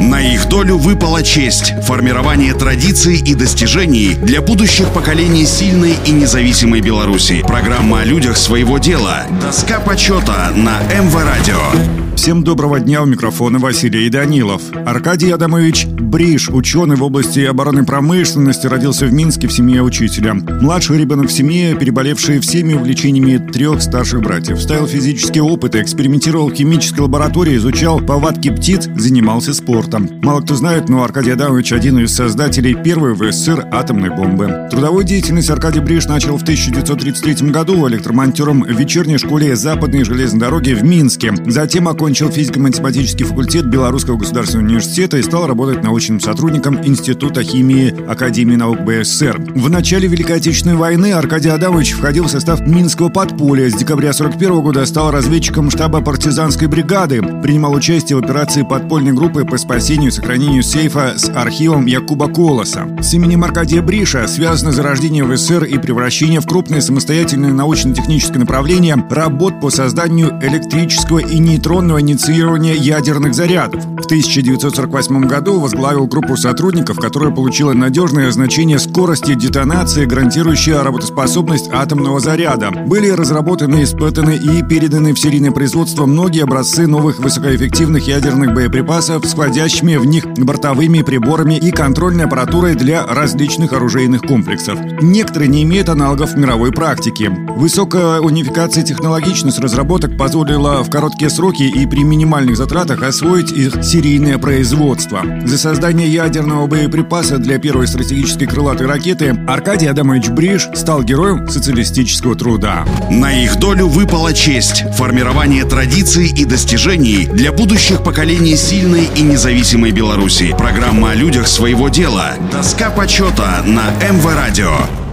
На их долю выпала честь – формирование традиций и достижений для будущих поколений сильной и независимой Беларуси. Программа о людях своего дела. Доска почета на МВ Радио. Всем доброго дня у микрофона Василий Данилов. Аркадий Адамович Бриш, ученый в области обороны промышленности, родился в Минске в семье учителя. Младший ребенок в семье, переболевший всеми увлечениями трех старших братьев. Ставил физические опыты, экспериментировал в химической лаборатории, изучал повадки птиц, занимался спортом. Мало кто знает, но Аркадий Адамович один из создателей первой в СССР атомной бомбы. Трудовую деятельность Аркадий Бриш начал в 1933 году электромонтером в вечерней школе Западной железной дороги в Минске. Затем окончил физико-математический факультет Белорусского государственного университета и стал работать научным сотрудником Института химии Академии наук БССР. В начале Великой Отечественной войны Аркадий Адамович входил в состав Минского подполья. С декабря 41 года стал разведчиком штаба партизанской бригады. Принимал участие в операции подпольной группы по спасению и сохранению сейфа с архивом Якуба Колоса. С именем Аркадия Бриша связано зарождение в СССР и превращение в крупное самостоятельное научно-техническое направление работ по созданию электрического и нейтронного инициирования ядерных зарядов. В 1948 году возглавил группу сотрудников, которая получила надежное значение скорости детонации, гарантирующее работоспособность атомного заряда. Были разработаны, испытаны и переданы в серийное производство многие образцы новых высокоэффективных ядерных боеприпасов с входящими в них бортовыми приборами и контрольной аппаратурой для различных оружейных комплексов. Некоторые не имеют аналогов в мировой практике. Высокая унификация технологичность разработок позволила в короткие сроки и при минимальных затратах освоить их серийное производство. За создание ядерного боеприпаса для первой стратегической крылатой ракеты Аркадий Адамович Бриш стал героем социалистического труда. На их долю выпала честь – формирование традиций и достижений для будущих поколений сильной и независимой Беларуси. Программа о людях своего дела. Доска почета на МВ Радио.